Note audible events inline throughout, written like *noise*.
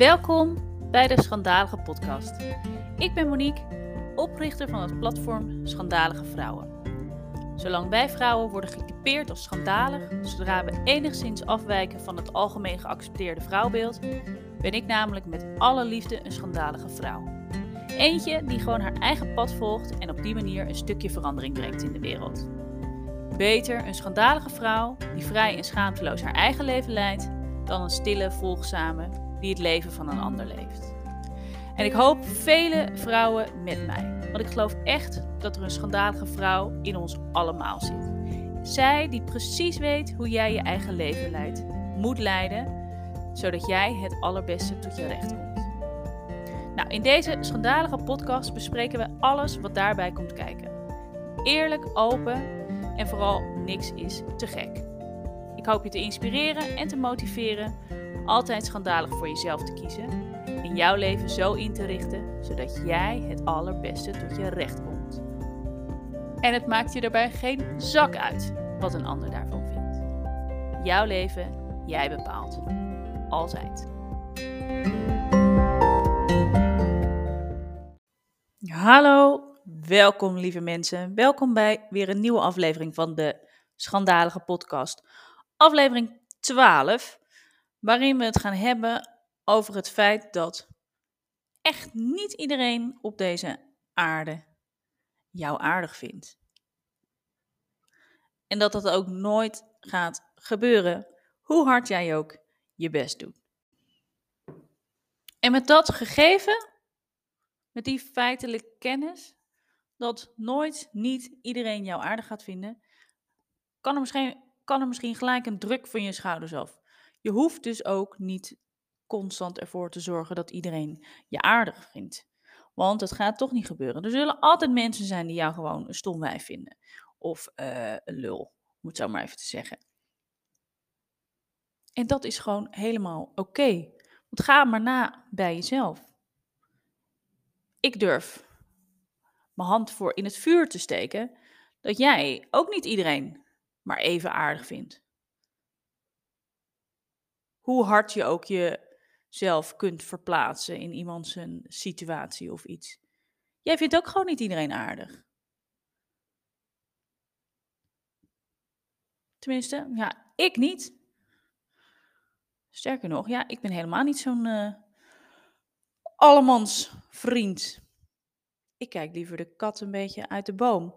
Welkom bij de Schandalige Podcast. Ik ben Monique, oprichter van het platform Schandalige Vrouwen. Zolang wij vrouwen worden getypeerd als schandalig, zodra we enigszins afwijken van het algemeen geaccepteerde vrouwbeeld, ben ik namelijk met alle liefde een schandalige vrouw. Eentje die gewoon haar eigen pad volgt en op die manier een stukje verandering brengt in de wereld. Beter een schandalige vrouw die vrij en schaamteloos haar eigen leven leidt, dan een stille, volgzame die het leven van een ander leeft. En ik hoop vele vrouwen met mij, want ik geloof echt dat er een schandalige vrouw in ons allemaal zit. Zij die precies weet hoe jij je eigen leven leidt, moet leiden, zodat jij het allerbeste tot je recht komt. Nou, in deze schandalige podcast bespreken we alles wat daarbij komt kijken. Eerlijk, open en vooral niks is te gek. Ik hoop je te inspireren en te motiveren altijd schandalig voor jezelf te kiezen en jouw leven zo in te richten zodat jij het allerbeste tot je recht komt. En het maakt je daarbij geen zak uit wat een ander daarvan vindt. Jouw leven, jij bepaalt. Altijd. Hallo, welkom lieve mensen. Welkom bij weer een nieuwe aflevering van de Schandalige Podcast. Aflevering 12, waarin we het gaan hebben over het feit dat echt niet iedereen op deze aarde jou aardig vindt. En dat dat ook nooit gaat gebeuren, hoe hard jij ook je best doet. En met dat gegeven, met die feitelijke kennis, dat nooit niet iedereen jou aardig gaat vinden, kan er misschien, kan er misschien gelijk een druk van je schouders af. Je hoeft dus ook niet constant ervoor te zorgen dat iedereen je aardig vindt. Want het gaat toch niet gebeuren. Er zullen altijd mensen zijn die jou gewoon een stom wijf vinden. Of uh, een lul, om het zo maar even te zeggen. En dat is gewoon helemaal oké. Want ga maar na bij jezelf. Ik durf mijn hand voor in het vuur te steken dat jij ook niet iedereen maar even aardig vindt. Hoe hard je ook jezelf kunt verplaatsen in iemands situatie of iets. Jij vindt ook gewoon niet iedereen aardig. Tenminste, ja, ik niet. Sterker nog, ja, ik ben helemaal niet zo'n uh, allemans vriend. Ik kijk liever de kat een beetje uit de boom.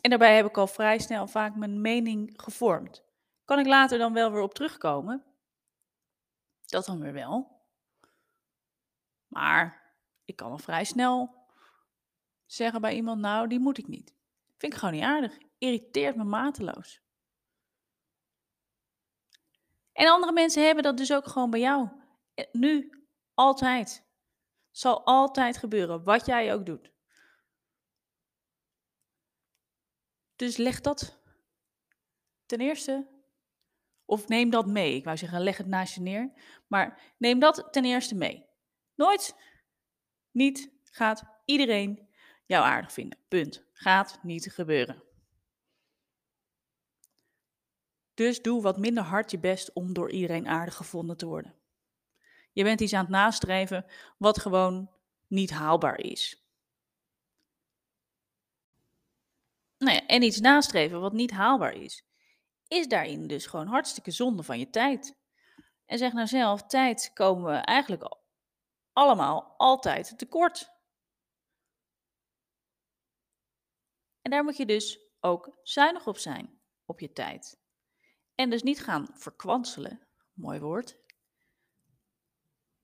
En daarbij heb ik al vrij snel vaak mijn mening gevormd. Kan ik later dan wel weer op terugkomen? Dat dan weer wel. Maar ik kan al vrij snel zeggen bij iemand, nou, die moet ik niet. Vind ik gewoon niet aardig. Irriteert me mateloos. En andere mensen hebben dat dus ook gewoon bij jou. Eh, nu, altijd. Zal altijd gebeuren, wat jij ook doet. Dus leg dat ten eerste, of neem dat mee. Ik wou zeggen, leg het naast je neer. Maar neem dat ten eerste mee. Nooit, niet gaat iedereen jou aardig vinden. Punt. Gaat niet gebeuren. Dus doe wat minder hard je best om door iedereen aardig gevonden te worden. Je bent iets aan het nastreven wat gewoon niet haalbaar is. Nou en iets nastreven wat niet haalbaar is, is daarin dus gewoon hartstikke zonde van je tijd. En zeg nou zelf, tijd komen we eigenlijk allemaal altijd tekort. En daar moet je dus ook zuinig op zijn, op je tijd. En dus niet gaan verkwanselen, mooi woord,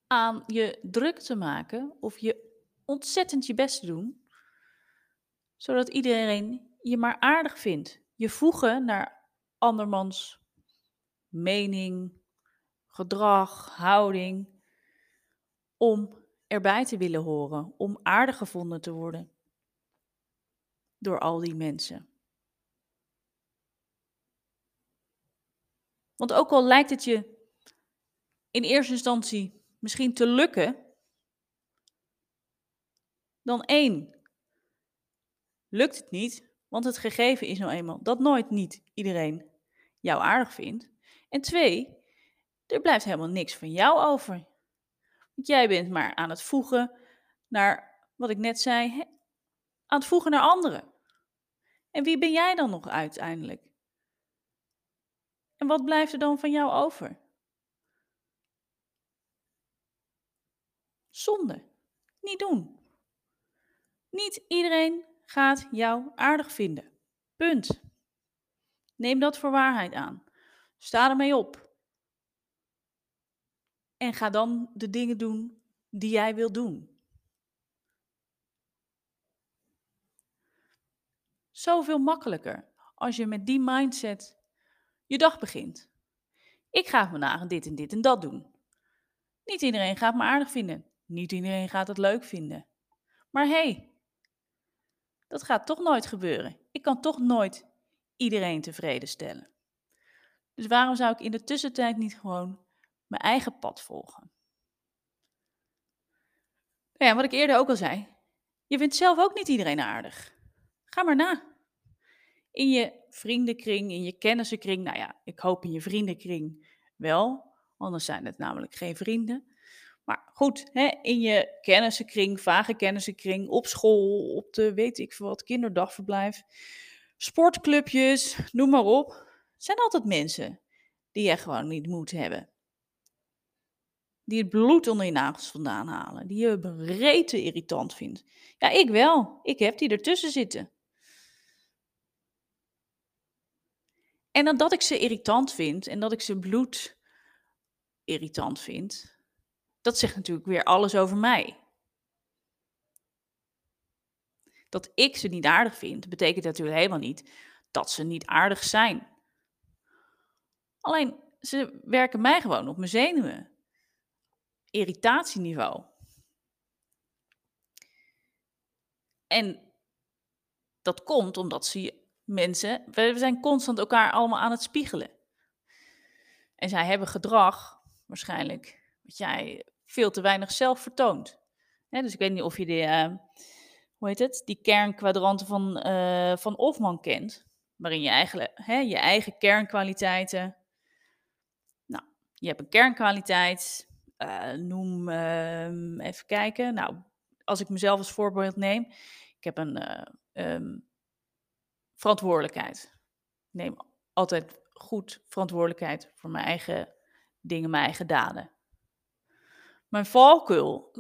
aan je druk te maken of je ontzettend je best te doen, zodat iedereen je maar aardig vindt. Je voegen naar andermans mening, gedrag, houding, om erbij te willen horen, om aardig gevonden te worden door al die mensen. Want ook al lijkt het je in eerste instantie misschien te lukken, dan één, lukt het niet, want het gegeven is nou eenmaal dat nooit niet iedereen jou aardig vindt. En twee, er blijft helemaal niks van jou over. Jij bent maar aan het voegen naar wat ik net zei, aan het voegen naar anderen. En wie ben jij dan nog uiteindelijk? En wat blijft er dan van jou over? Zonde. Niet doen. Niet iedereen gaat jou aardig vinden. Punt. Neem dat voor waarheid aan. Sta ermee op. En ga dan de dingen doen die jij wil doen. Zoveel makkelijker als je met die mindset je dag begint. Ik ga vandaag dit en dit en dat doen. Niet iedereen gaat me aardig vinden. Niet iedereen gaat het leuk vinden. Maar hé, hey, dat gaat toch nooit gebeuren. Ik kan toch nooit iedereen tevreden stellen. Dus waarom zou ik in de tussentijd niet gewoon mijn eigen pad volgen? Nou ja, wat ik eerder ook al zei, je vindt zelf ook niet iedereen aardig. Ga maar na. In je vriendenkring, in je kennissenkring, nou ja, ik hoop in je vriendenkring wel, anders zijn het namelijk geen vrienden. Maar goed, hè, in je kennissenkring, vage kennissenkring, op school, op de weet ik veel wat, kinderdagverblijf, sportclubjes, noem maar op. zijn altijd mensen die je gewoon niet moet hebben. Die het bloed onder je nagels vandaan halen. Die je breedte irritant vindt. Ja, ik wel. Ik heb die ertussen zitten. En dat ik ze irritant vind en dat ik ze bloed irritant vind, dat zegt natuurlijk weer alles over mij. Dat ik ze niet aardig vind, betekent natuurlijk helemaal niet dat ze niet aardig zijn. Alleen ze werken mij gewoon op mijn zenuwen. Irritatieniveau. En dat komt omdat ze mensen, we zijn constant elkaar allemaal aan het spiegelen. En zij hebben gedrag, waarschijnlijk, wat jij veel te weinig zelf vertoont. dus ik weet niet of je de, uh, hoe heet het, die kernkwadranten van, uh, van Hofman kent. Waarin je eigenlijk hè, je eigen kernkwaliteiten. Nou, je hebt een kernkwaliteit. Uh, noem, ehm, even kijken. Nou, als ik mezelf als voorbeeld neem. Ik heb een um, verantwoordelijkheid. Ik neem altijd goed verantwoordelijkheid voor mijn eigen dingen, mijn eigen daden. Mijn valkuil,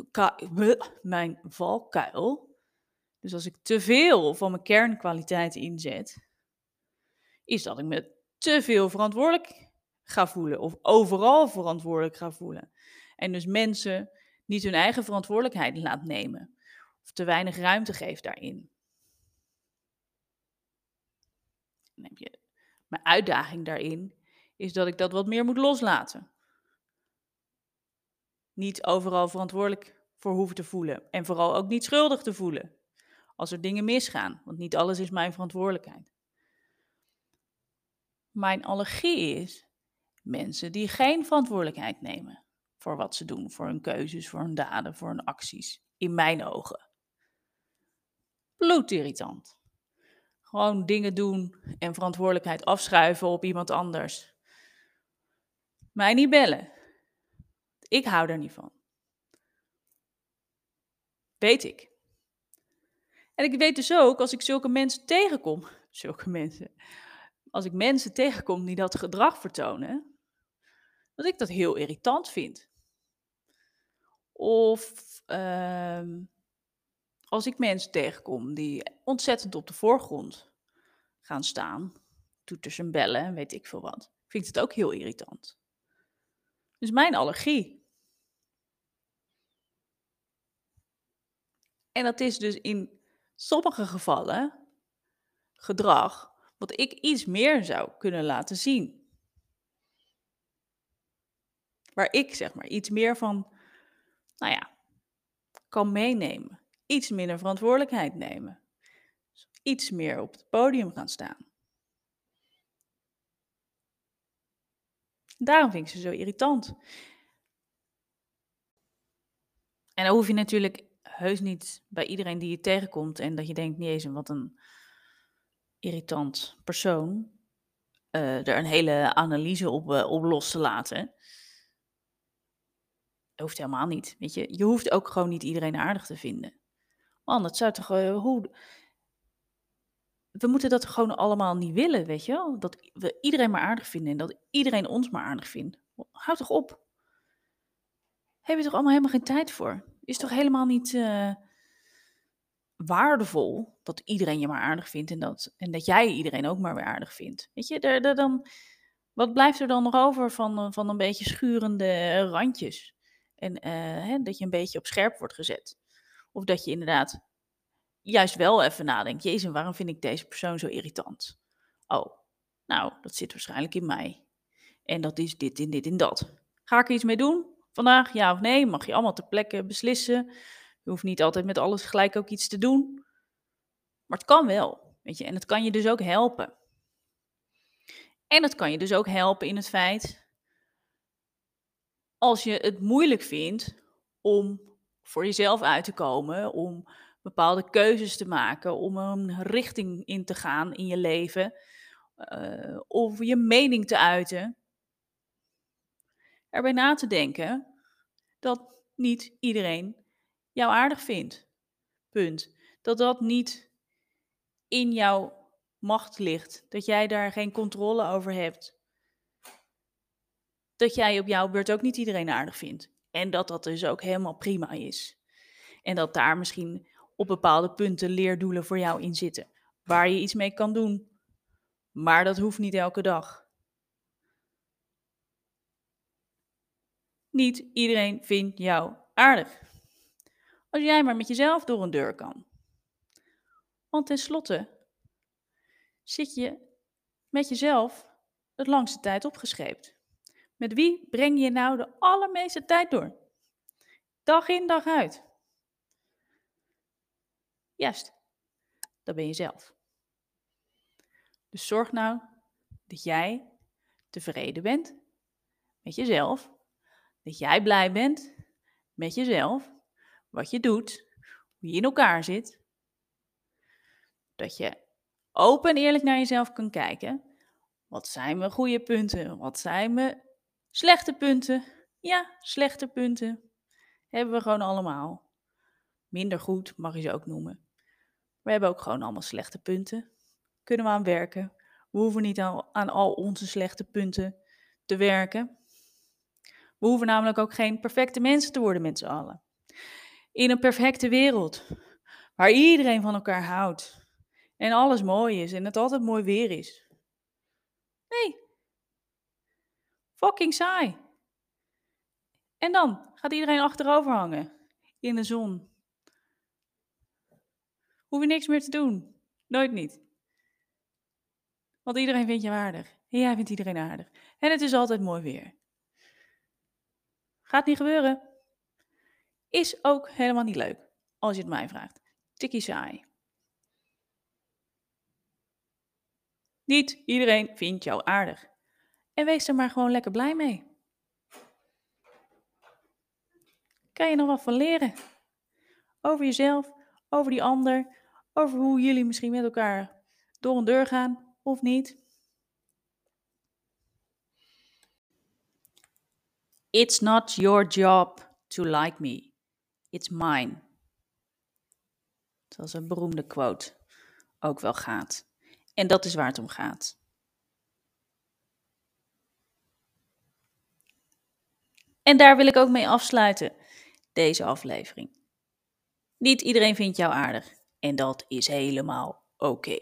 *laughs* mijn valkuil, dus als ik te veel van mijn kernkwaliteiten inzet, is dat ik me te veel verantwoordelijk ga voelen of overal verantwoordelijk ga voelen. En dus mensen niet hun eigen verantwoordelijkheid laat nemen of te weinig ruimte geeft daarin. Heb je, mijn uitdaging daarin is dat ik dat wat meer moet loslaten. Niet overal verantwoordelijk voor hoeven te voelen. En vooral ook niet schuldig te voelen. Als er dingen misgaan, want niet alles is mijn verantwoordelijkheid. Mijn allergie is mensen die geen verantwoordelijkheid nemen voor wat ze doen, voor hun keuzes, voor hun daden, voor hun acties. In mijn ogen. Bloedirritant. Gewoon dingen doen en verantwoordelijkheid afschuiven op iemand anders. Mij niet bellen. Ik hou er niet van. Weet ik. En ik weet dus ook, als ik zulke mensen tegenkom, *laughs* zulke mensen, als ik mensen tegenkom die dat gedrag vertonen, dat ik dat heel irritant vind. Of uh, als ik mensen tegenkom die ontzettend op de voorgrond gaan staan, toeters en bellen, weet ik veel wat, vind ik het ook heel irritant. Dus mijn allergie. En dat is dus in sommige gevallen gedrag wat ik iets meer zou kunnen laten zien. Waar ik zeg maar iets meer van, nou ja, kan meenemen iets minder verantwoordelijkheid nemen. Iets meer op het podium gaan staan. Daarom vind ik ze zo irritant. En dan hoef je natuurlijk heus niet bij iedereen die je tegenkomt en dat je denkt, niet eens wat een irritant persoon, uh, er een hele analyse op, uh, op los te laten. hoeft helemaal niet. Weet je, je hoeft ook gewoon niet iedereen aardig te vinden. Man, dat zou toch. Uh, hoe... We moeten dat gewoon allemaal niet willen, weet je wel? Dat we iedereen maar aardig vinden en dat iedereen ons maar aardig vindt. Houd toch op. Heb je toch allemaal helemaal geen tijd voor? Is toch helemaal niet uh, waardevol dat iedereen je maar aardig vindt en dat, en dat jij iedereen ook maar weer aardig vindt? Weet je, er, dan, wat blijft er dan nog over van, van een beetje schurende randjes? En uh, hè, dat je een beetje op scherp wordt gezet. Of dat je inderdaad juist wel even nadenkt. Jezus, waarom vind ik deze persoon zo irritant? Oh, nou, dat zit waarschijnlijk in mij. En dat is dit en dit en dat. Ga ik er iets mee doen? Vandaag, ja of nee? Mag je allemaal ter plekke beslissen. Je hoeft niet altijd met alles gelijk ook iets te doen. Maar het kan wel, weet je. En het kan je dus ook helpen. En het kan je dus ook helpen in het feit, als je het moeilijk vindt om voor jezelf uit te komen, om bepaalde keuzes te maken, om een richting in te gaan in je leven, uh, of je mening te uiten, erbij na te denken dat niet iedereen jou aardig vindt. Punt. Dat dat niet in jouw macht ligt, dat jij daar geen controle over hebt. Dat jij op jouw beurt ook niet iedereen aardig vindt. En dat dat dus ook helemaal prima is. En dat daar misschien op bepaalde punten leerdoelen voor jou in zitten. Waar je iets mee kan doen. Maar dat hoeft niet elke dag. Niet iedereen vindt jou aardig. Als jij maar met jezelf door een deur kan. Want tenslotte zit je met jezelf het langste tijd opgescheept. Met wie breng je nou de allermeeste tijd door? Dag in, dag uit. Juist, dat ben je zelf. Dus zorg nou dat jij tevreden bent met jezelf. Dat jij blij bent met jezelf. Wat je doet, hoe je in elkaar zit. Dat je open en eerlijk naar jezelf kan kijken. Wat zijn mijn goede punten? Wat zijn mijn slechte punten? Ja, slechte punten hebben we gewoon allemaal. Minder goed mag je ze ook noemen. We hebben ook gewoon allemaal slechte punten. Kunnen we aan werken. We hoeven niet aan, aan al onze slechte punten te werken. We hoeven namelijk ook geen perfecte mensen te worden met z'n allen. In een perfecte wereld, waar iedereen van elkaar houdt en alles mooi is en het altijd mooi weer is. Nee. Fucking saai. En dan gaat iedereen achterover hangen in de zon. Hoef je niks meer te doen. Nooit niet. Want iedereen vindt je aardig. En jij vindt iedereen aardig. En het is altijd mooi weer. Gaat niet gebeuren. Is ook helemaal niet leuk, als je het mij vraagt. Tikkie saai. Niet iedereen vindt jou aardig. En wees er maar gewoon lekker blij mee. Kan je nog wat van leren? Over jezelf, over die ander, over hoe jullie misschien met elkaar door een deur gaan of niet. It's not your job to like me. It's mine. Zoals een beroemde quote ook wel gaat. En dat is waar het om gaat. En daar wil ik ook mee afsluiten, deze aflevering. Niet iedereen vindt jou aardig en dat is helemaal oké.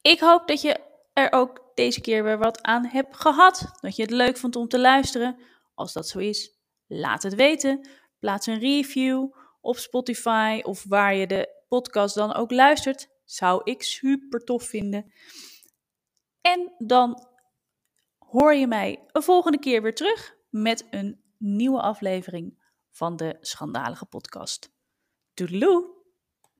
Ik hoop dat je er ook deze keer weer wat aan hebt gehad. Dat je het leuk vond om te luisteren. Als dat zo is, laat het weten. Plaats een review op Spotify of waar je de podcast dan ook luistert. Zou ik super tof vinden. En dan hoor je mij een volgende keer weer terug met een nieuwe aflevering van de Schandalige Podcast. Toedeloe!